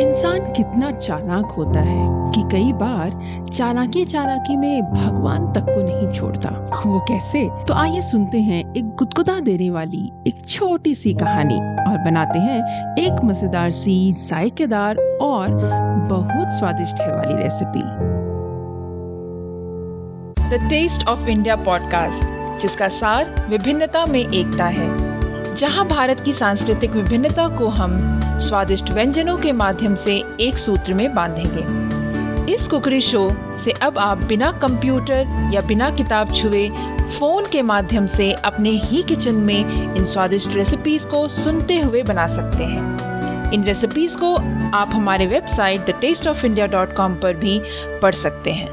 इंसान कितना चालाक होता है कि कई बार चालाकी चालाकी में भगवान तक को नहीं छोड़ता। वो कैसे? तो आइए सुनते हैं एक गुदगुदा देने वाली एक छोटी सी कहानी और बनाते हैं एक मज़ेदार सी जायकेदार और बहुत स्वादिष्ट है वाली recipe the taste of India podcast जिसका सार विभिन्नता में एकता है। जहाँ भारत की सांस्कृतिक विभिन्नता को हम स्वादिष्ट व्यंजनों के माध्यम से एक सूत्र में बांधेंगे। इस कुकरी शो से अब आप बिना कंप्यूटर या बिना किताब छुए फ़ोन के माध्यम से अपने ही किचन में इन स्वादिष्ट रेसिपीज़ को सुनते हुए बना सकते हैं। इन रेसिपीज़ को आप हमारे website the taste of India dot com पर भी पढ़ सकते हैं।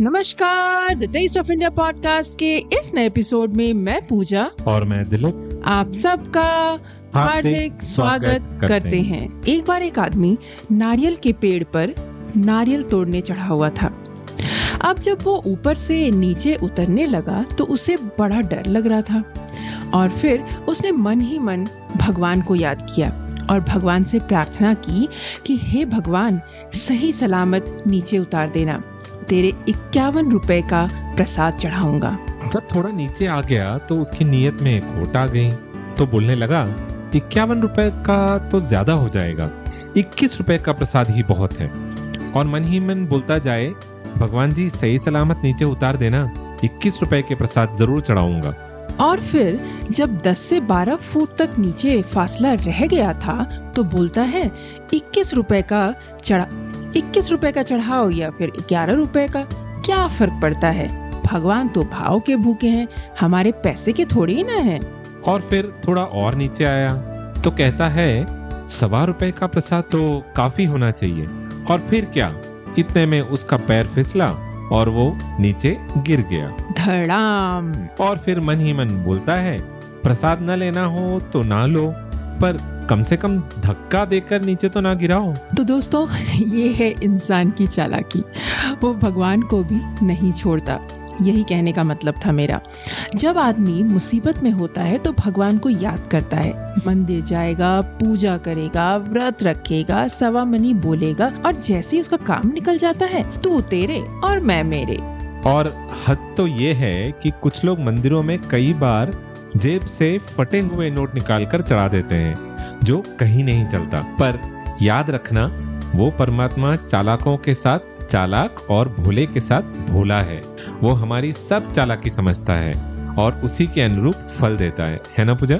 नमस्कार the taste of India podcast के इस नए एपिसोड में मैं पूजा और मैं दिलीप। आप सबका हार्दिक स्वागत करते हैं। एक बार एक आदमी नारियल के पेड़ पर नारियल तोड़ने चढ़ा हुआ था। अब जब वो ऊपर से नीचे उतरने लगा तो उसे बड़ा डर लग रहा था। और फिर उसने मन ही मन भगवान को याद किया और भगवान से प्रार्थना की कि हे भगवान सही सलामत नीचे उतार देना। तेरे इक्यावन रुपए का प्रसाद चढ़ाऊँगा। जब थोड़ा नीचे आ गया तो उसकी नीयत में खोट आ गई। तो बोलने लगा इक्यावन रुपए का तो ज़्यादा हो जाएगा। इक्कीस रुपए का प्रसाद ही बहुत है। और मन ही मन बोलता जाए भगवान जी सही सलामत नीचे उतार देना। इक्कीस रुपए के प्रसाद ज़रूर चढ़ाऊँगा। और फिर जब 10 से 12 फुट तक नीचे फासला रह गया था तो बोलता है इक्कीस रुपए का चढ़ा इक्कीस रुपए का चढ़ाओ या फिर ग्यारह रुपए का क्या फ़र्क पड़ता है? भगवान तो भाव के भूखे हैं हमारे पैसे के थोड़े ही ना है। और फिर थोड़ा और नीचे आया तो कहता है सवा रुपए का प्रसाद तो काफ़ी होना चाहिए। और फिर क्या? इतने में उसका पैर फिसला और वो नीचे गिर गया। धड़ाम। और फिर मन ही मन बोलता है प्रसाद न लेना हो तो ना लो पर कम से कम धक्का देकर नीचे तो ना गिराओ। तो दोस्तों ये है इंसान की चालाकी। वो भगवान को भी नहीं छोड़ता। यही कहने का मतलब था मेरा। जब आदमी मुसीबत में होता है तो भगवान को याद करता है। मंदिर जाएगा पूजा करेगा व्रत रखेगा सवा मनी बोलेगा और जैसे ही उसका काम निकल जाता है तू तेरे और मैं मेरे। और हद तो ये है कि कुछ लोग मंदिरों में कई बार जेब से फटे हुए नोट निकालकर चढ़ा देते हैं। जो कहीं नहीं चलता। पर याद रखना वो परमात्मा चालाकों के साथ चालाक और भोले के साथ भोला है। वो हमारी सब चालाकी समझता है और उसी के अनुरूप फल देता है। है ना पूजा?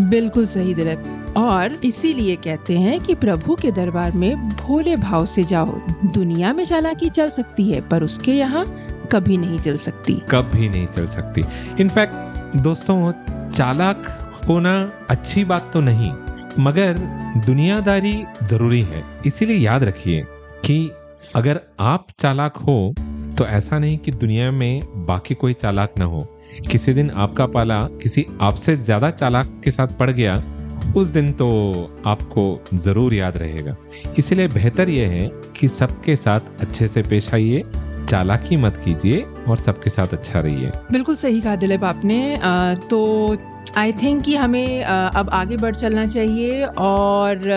बिल्कुल सही दिलीप। और इसीलिए कहते हैं कि प्रभु के दरबार में भोले भाव से जाओ। दुनिया में चालाकी चल सकती है पर उसके यहाँ कभी नहीं चल सकती। कभी नहीं चल सकती। इनफैक्ट दोस्तों चालाक होना अच्छी बात तो नहीं मगर दुनियादारी ज़रूरी है। इसीलिए याद रखिए कि अगर आप चालाक हो तो ऐसा नहीं कि दुनिया में बाकी कोई चालाक ना हो। किसी दिन आपका पाला किसी आपसे ज़्यादा चालाक के साथ पड़ गया, उस दिन तो आपको ज़रूर याद रहेगा। इसलिए बेहतर यह है कि सबके साथ अच्छे से पेश आइए, चालाकी मत कीजिए और सबके साथ अच्छा रहिए। बिल्कुल सही कहा दिलीप आपने। तो आई थिंक कि हमें अब आगे बढ़ चलना चाहिए और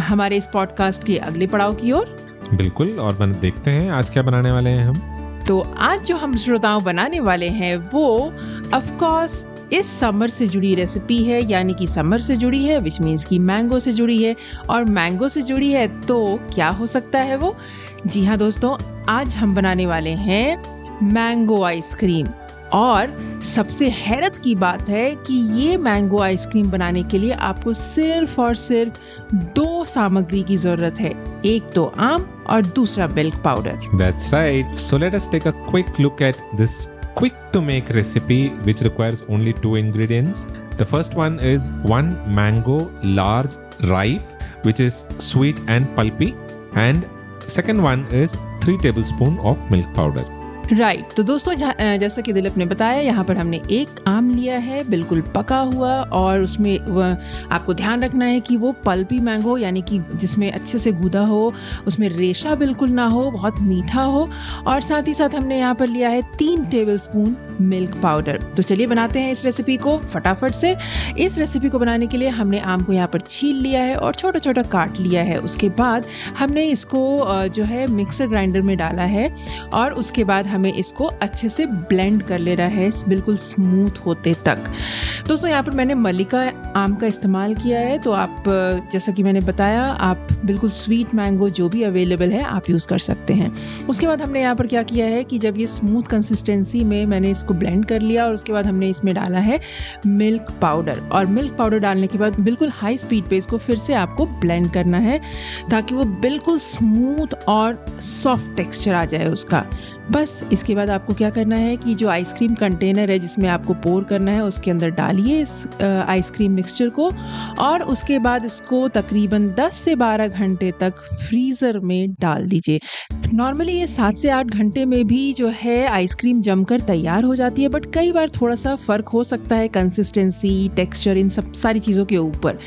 हमारे इस पॉडकास्ट के अगले पड़ाव की ओर। बिल्कुल और बन देखते हैं आज क्या बनाने वाले हैं हम। तो आज जो हम श्रोताओं बनाने वाले हैं वो ऑफ़ कोर्स इस समर से जुड़ी रेसिपी है यानी कि समर से जुड़ी है विच मीन्स की मैंगो से जुड़ी है और मैंगो से जुड़ी है तो क्या हो सकता है वो? जी हाँ दोस्तों आज हम बनाने वाले हैं मैंगो आइसक्रीम और सबसे हैरत की बात है कि ये मैंगो आइसक्रीम बनाने के लिए आपको सिर्फ़ और सिर्फ़ दो सामग्री की ज़रूरत है एक तो आम और दूसरा milk powder That's right. So let us take a quick look at this quick to make recipe which requires only two ingredients. The first one is one mango large ripe which is sweet and pulpy and second one is 3 tablespoon of milk powder. Right right. तो दोस्तों जैसा कि दिलीप ने बताया, यहाँ पर हमने एक आम लिया है, बिल्कुल पका हुआ, और उसमें आपको ध्यान रखना है कि वो पल्पी मैंगो, यानी कि जिसमें अच्छे से गूदा हो, उसमें रेशा बिल्कुल ना हो, बहुत मीठा हो, और साथ ही साथ हमने यहाँ पर लिया है तीन टेबल स्पून मिल्क पाउडर तो चलिए बनाते हैं इस रेसिपी को फटाफट से। इस रेसिपी को बनाने के लिए हमने आम को यहाँ पर छील लिया है और छोटा छोटा काट लिया है। उसके बाद हमने इसको जो है मिक्सर ग्राइंडर में डाला है, और उसके बाद हमें इसको अच्छे से ब्लेंड कर लेना है, बिल्कुल स्मूथ होते तक। दोस्तों, यहाँ पर मैंने मलिका आम का इस्तेमाल किया है तो आप, जैसा कि मैंने बताया, आप बिल्कुल स्वीट मैंगो जो भी अवेलेबल है, आप यूज़ कर सकते हैं। उसके बाद हमने यहाँ पर क्या किया है कि जब ये स्मूथ कंसिस्टेंसी में मैंने इसको ब्लेंड कर लिया, और उसके बाद हमने इसमें डाला है मिल्क पाउडर और मिल्क पाउडर डालने के बाद बिल्कुल हाई स्पीड पे इसको फिर से आपको ब्लेंड करना है, ताकि वो बिल्कुल स्मूथ और सॉफ्ट टेक्सचर आ जाए उसका। बस, इसके बाद आपको क्या करना है कि जो आइसक्रीम कंटेनर है जिसमें आपको पोर करना है, उसके अंदर डालिए इस आइसक्रीम मिक्सचर को और उसके बाद इसको तकरीबन 10 से 12 घंटे तक फ्रीज़र में डाल दीजिए। नॉर्मली ये सात से आठ घंटे में भी जो है आइसक्रीम जमकर तैयार हो जाती है बट कई बार थोड़ा सा फ़र्क हो सकता है कंसिस्टेंसी टेक्सचर इन सब सारी चीज़ों के ऊपर।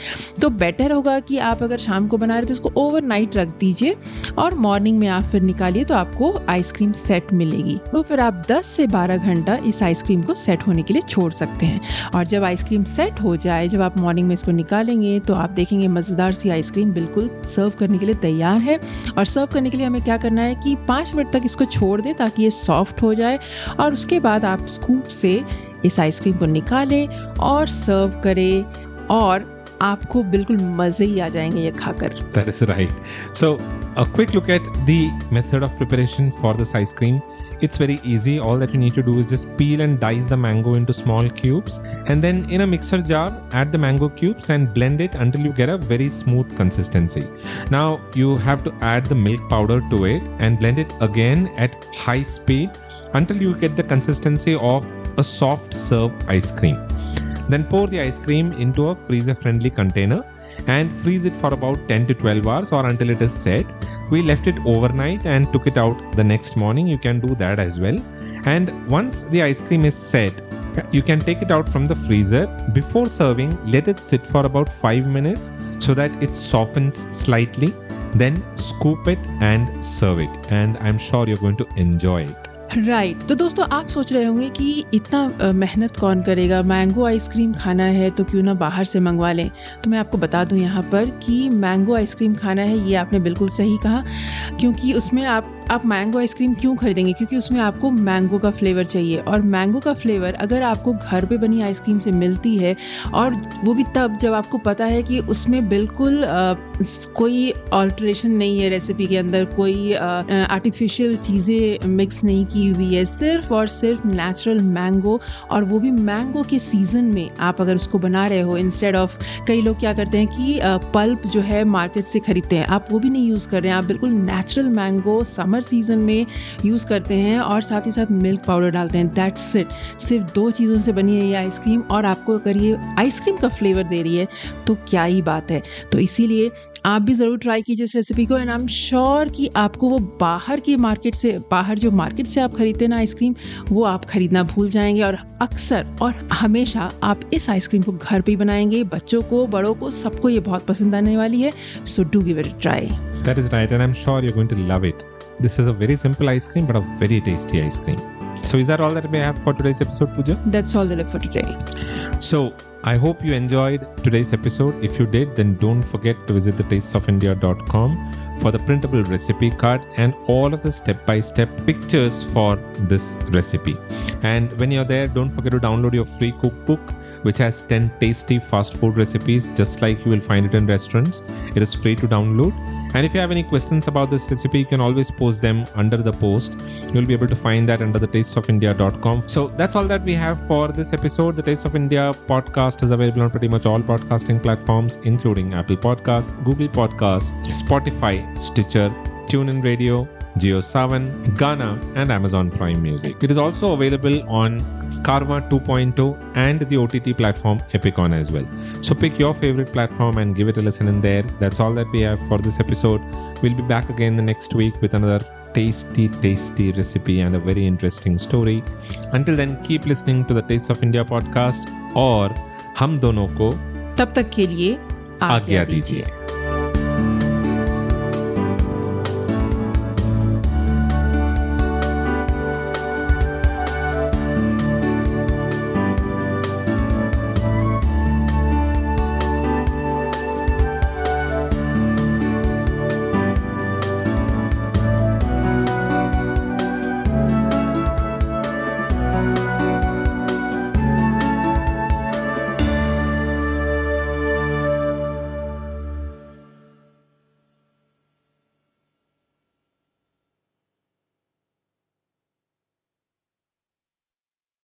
तो बेटर होगा कि आप अगर शाम को बना रहे तो इसको ओवरनाइट रख दीजिए और मॉर्निंग में आप फिर निकालिए तो आपको आइसक्रीम सेट मिलेगी। तो फिर आप 10 से 12 घंटा इस आइसक्रीम को सेट होने के लिए छोड़ सकते हैं। और जब आइसक्रीम सेट हो जाए, जब आप मॉर्निंग में इसको निकालेंगे तो आप देखेंगे मज़ेदार सी आइसक्रीम बिल्कुल सर्व करने के लिए तैयार है। और सर्व करने के लिए हमें क्या करना है कि पाँच मिनट तक इसको छोड़ दें ताकि ये सॉफ्ट हो जाए। और उसके बाद आप स्कूप से इस आइसक्रीम को निकालें और सर्व करें। और आपको बिल्कुल मजे ही आ जाएंगे ये खाकर That is right. So, a quick look at the method of preparation for this ice cream. It's very easy. All that you need to do is just peel and dice the mango into small cubes and then in a mixer jar add the mango cubes and blend it until you get a very smooth consistency. Now you have to add the milk powder to it and blend it again at high speed until you get the consistency of a soft serve ice cream. Then pour the ice cream into a freezer friendly container and freeze it for about 10 to 12 hours or until it is set. We left it overnight and took it out the next morning. You can do that as well. And once the ice cream is set, you can take it out from the freezer. Before serving, let it sit for about 5 minutes so that it softens slightly. Then scoop it and serve it. And I'm sure you're going to enjoy it. Right right. तो दोस्तों आप सोच रहे होंगे कि इतना मेहनत कौन करेगा? मैंगो आइसक्रीम खाना है तो क्यों ना बाहर से मंगवा लें? तो मैं आपको बता दूँ यहाँ पर कि मैंगो आइसक्रीम खाना है ये आपने बिल्कुल सही कहा क्योंकि उसमें आप आप मैंगो आइसक्रीम क्यों खरीदेंगे? क्योंकि उसमें आपको मैंगो का फ्लेवर चाहिए। और मैंगो का फ्लेवर अगर आपको घर पे बनी आइसक्रीम से मिलती है और वो भी तब जब आपको पता है कि उसमें बिल्कुल आ, कोई ऑल्ट्रेशन नहीं है रेसिपी के अंदर कोई आर्टिफिशियल चीज़ें मिक्स नहीं की हुई है, सिर्फ़ और सिर्फ़ नेचुरल मैंगो और वो भी मैंगो के सीज़न में आप अगर उसको बना रहे हो इंस्टेड ऑफ़ कई लोग क्या करते हैं कि पल्प जो है मार्केट से खरीदते हैं। आप वो भी नहीं यूज़ कर रहे हैं, आप बिल्कुल नेचुरल मैंगो समर सीज़न में यूज़ करते हैं और साथ ही साथ मिल्क पाउडर डालते हैं। दैट्स इट सिर्फ़ दो चीज़ों से बनी है ये आइसक्रीम और आपको अगर ये आइसक्रीम का फ्लेवर दे रही है तो क्या ही बात है। तो इसीलिए आप भी ज़रूर ट्राई कीजिए इस रेसिपी को एंड आई एम श्योर कि आपको वो बाहर की मार्केट से, बाहर जो मार्केट से आप खरीदते ना आइसक्रीम वो आप खरीदना भूल जाएँगे और अक्सर और हमेशा आप इस आइसक्रीम को घर पे बनाएँगे बच्चों को बड़ों को सबको ये बहुत पसंद आने वाली है so do give it try That is and I'm sure you're going to love it. This is a very simple ice cream, but a very tasty ice cream. So, is that all that we have for today's episode, Puja? That's all the left for today. So, I hope you enjoyed today's episode. If you did, then don't forget to visit the tastesofindia.com for the printable recipe card and all of the step by step pictures for this recipe. And when you're there, don't forget to download your free cookbook which has 10 tasty fast food recipes just like you will find it in restaurants. It is free to download. And if you have any questions about this recipe, you can always post them under the post. You'll be able to find that under the tastesofindia.com. So that's all that we have for this episode. The Taste of India podcast is available on pretty much all podcasting platforms, including Apple Podcasts, Google Podcasts, Spotify, Stitcher, TuneIn Radio, Geo7, Ghana, and Amazon Prime Music. It is also available on Karma 2.0 and the OTT platform Epicon as well. So pick your favorite platform and give it a listen in there. That's all that we have for this episode. We'll be back again the next week with another tasty, tasty recipe and a very interesting story. Until then, keep listening to the Taste of India podcast और हम दोनों को तब तक के लिए आज्ञा दीजिए